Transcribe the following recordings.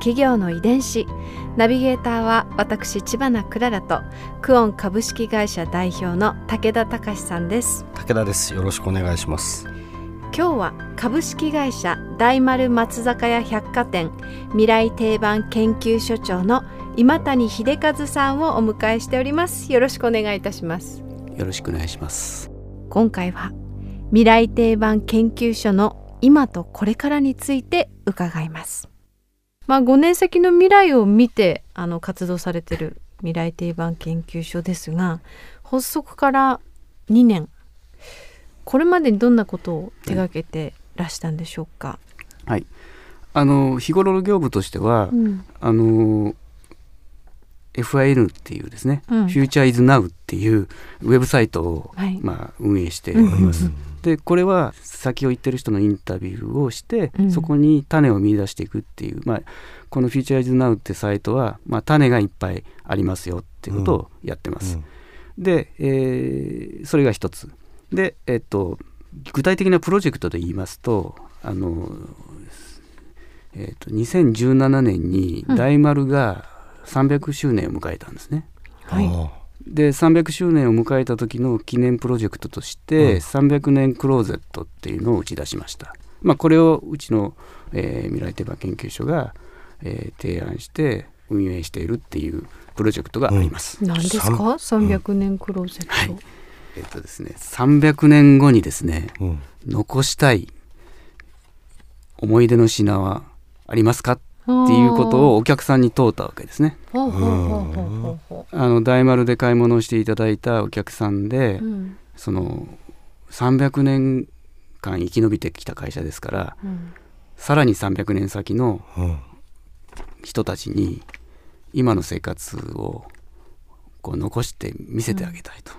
企業の遺伝子。ナビゲーターは私千葉なクララとクオン株式会社代表の武田隆さんです。武田です。よろしくお願いします。今日は株式会社大丸松坂屋百貨店未来定番研究所長の今谷秀和さんをお迎えしております。よろしくお願いいたします。よろしくお願いします。今回は未来定番研究所の今とこれからについて伺いますまあ5年先の未来を見てあの活動されている未来定番研究所ですが発足から2年。これまでにどんなことを手がけてらしたんでしょうか？はい、あの日頃の業務としては、うん、あの FIN っていうですね、うん。フューチャーイズナウっていうウェブサイトを、はい。まあ、運営しております。でこれは先を言ってる人のインタビューをして、うん。そこに種を見出していくっていう、まあ、このフューチャーイズナウってサイトは、まあ、種がいっぱいありますよっていうことをやってます。で、えーそれが一つ。で、えっと具体的なプロジェクトで言いますとあの、えっと2017年にうん。大丸が300周年を迎えたんですね。はい。あで300周年を迎えた時の記念プロジェクトとして、うん。300年クローゼットっていうのを打ち出しました。まあ、これをうちの、えー未来定番研究所が、えー提案して運営しているっていうプロジェクトがあります。何ですか？300年クローゼット、はい。えっとですね、300年後にですねあうん。残したい思い出の品はありますか？っていうことをお客さんに問うたわけですね。ほうほうほうほうほうほあの大丸で買い物をしていただいたお客さんで、う、うん。その300年間生き延びてきた会社ですからうん。さらに300年先のうん。人たちに今の生活をこう残して見せてあげたいと、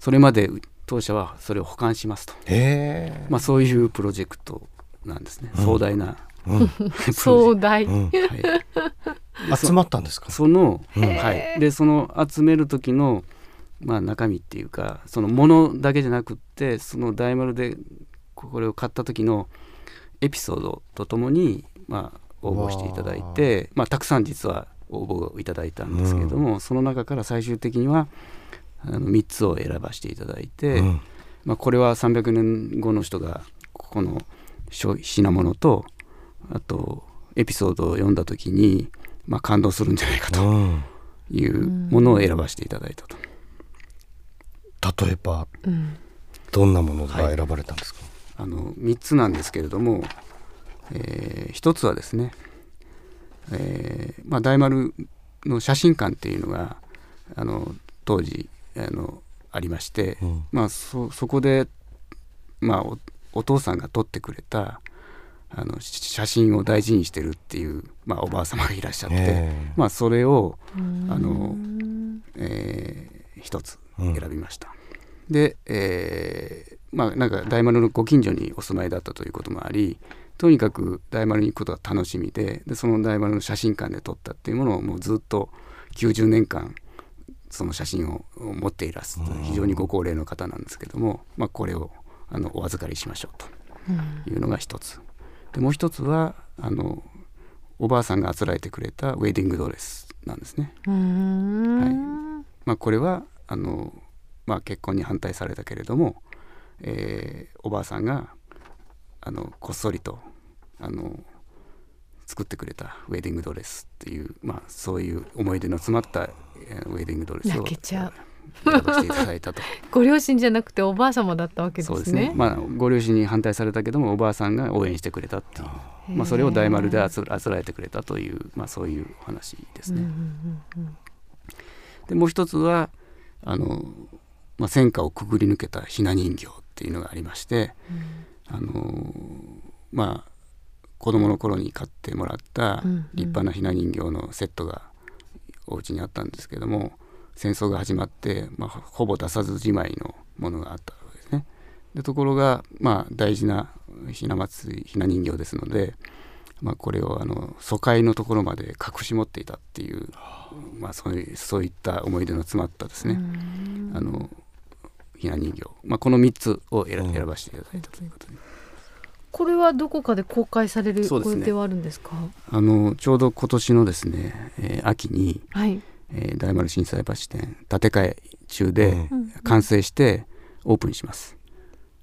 それまで当社はそれを保管しますと、へえ。まあ、そういうプロジェクトなんですね、壮大なうん。プロジェク壮大、集まったんですか？その、うん。はい、でその集める時の、まあ、中身っていうかそのものだけじゃなくってその大丸でこれを買った時のエピソードとともに、まあ、応募していただいて、まあ、たくさん実は応募をいただいたんですけれども、その中から最終的にはあの3つを選ばせていただいて、うん。まあ、これは300年後の人がここの商品物とあとエピソードを読んだ時に、まあ、感動するんじゃないかとうん。いうものを選ばせていただいたと。例えばうん。どんなものが選ばれたんですか？あの3つなんですけれども、え1つはですね、えーまあ、大丸の写真館っていうのがあの当時あのありまして、うん。まあ、そそこで、まあ、おお父さんが撮ってくれたあのし写真を大事にしてるっていう、まあ、おばあ様がいらっしゃって、へえ。まあ、それを、うん。あのえー一つうん。選びました。で、えーまあなんか大丸のご近所にお住まいだったということもありとにかく大丸に行くことが楽しみででその大丸の写真館で撮ったっていうものをもうずっと90年間その写真を持っていらっしゃる非常にご高齢の方なんですけども、まあ、これをあのお預かりしましょうというのが一つ。でもう一つはあのおばあさんがあつらえてくれたウェディングドレスなんですね。うん。まあ、これはあの、まあ、結婚に反対されたけれども、えーおばあさんがあのこっそりとあの作ってくれたウェディングドレスっていう、まあ、そういう思い出の詰まったえーウェディングドレスを。泣けちゃう選ばせていただいたと。ご両親じゃなくておばあ様だったわけですね。そうですね、まあ、ご両親に反対されたけどもおばあさんが応援してくれたっていう、まあ、それを大丸であつあつらえてくれたという、まあ、そういうお話ですね。うんうんうんでもう一つはあの、まあ、戦火をくぐり抜けたひな人形っていうのがありまして、あのまあ子供の頃に買ってもらったうんうん。立派なひな人形のセットがお家にあったんですけども戦争が始まって、まあ、ほぼ出さずじまいのものがあったわけですね。でところが、まあ、大事なひな祭りひな人形ですので、まあ、これをあの疎開のところまで隠し持っていたっていう、まあ、そういうそういった思い出の詰まったですね、あのひな人形、まあ、この3つを選,、ばせていただいたということで。これはどこかで公開されるご予定はあるんですか？あのちょうど今年のですね、えー秋に、はい、えー大丸心斎橋店建て替え中でうん。完成してオープンします。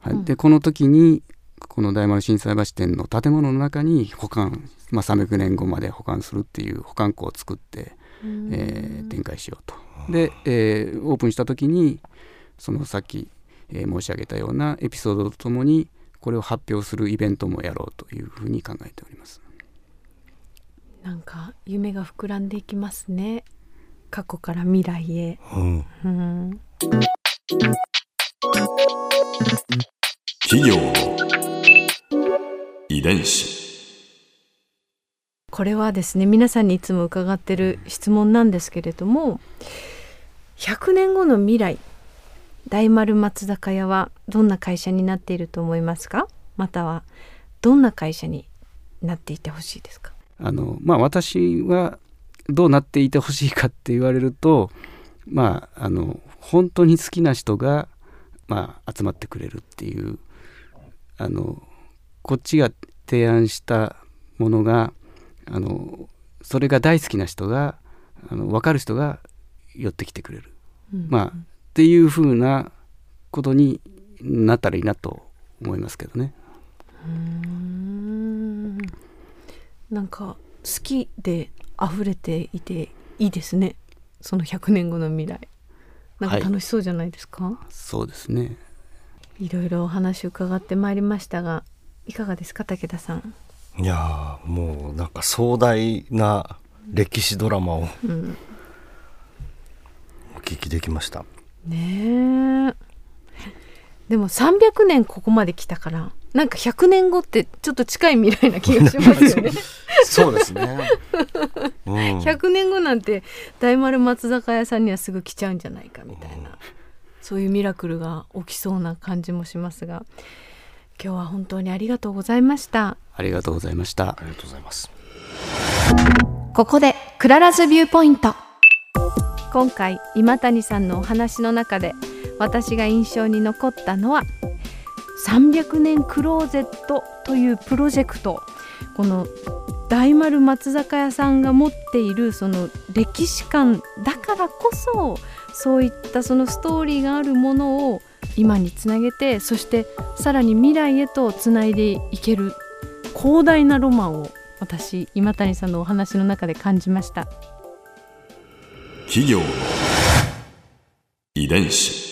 はい。うん。でこの時にこの大丸心斎橋店の建物の中に保管、まあ、300年後まで保管するっていう保管庫を作って、えー展開しようと。で、えーオープンした時にそのさっき、えー申し上げたようなエピソードとともにこれを発表するイベントもやろうというふうに考えております。なんか夢が膨らんでいきますね過去から未来へ、企業。の遺伝子。これはですね皆さんにいつも伺ってる質問なんですけれども100年後の未来大丸松坂屋はどんな会社になっていると思いますか？またはどんな会社になっていてほしいですか？あのまあ私はどうなっていてほしいかって言われるとまああの本当に好きな人が、まあ、集まってくれるっていうあのこっちが提案したものがあのそれが大好きな人があの分かる人が寄ってきてくれる、うんまあっていうふうなことになったらいいなと思いますけどね。うーん。なんか好きで溢れていていいですね。その100年後の未来。なんかはい。楽しそうじゃないですか、そうですね。い、ろいろお話伺ってまいりましたがいかがですか武田さん、いやーもうなんか壮大な歴史ドラマをうん、お聞きできました。ねえ。でも300年ここまで来たからなんか100年後ってちょっと近い未来な気がしますよね。そうですね、うん、100年後なんて大丸松坂屋さんにはすぐ来ちゃうんじゃないかみたいな、そういうミラクルが起きそうな感じもしますが。今日は本当にありがとうございました。ありがとうございました。あ。りがとうございます。ここで Clara's Viewpoint。今回今谷さんのお話の中で私が印象に残ったのは300年クローゼットというプロジェクトこの大丸松坂屋さんが持っているその歴史観だからこそそういったそのストーリーがあるものを今につなげてそしてさらに未来へとつないでいける広大なロマンを私今谷さんのお話の中で感じました。企業遺伝子。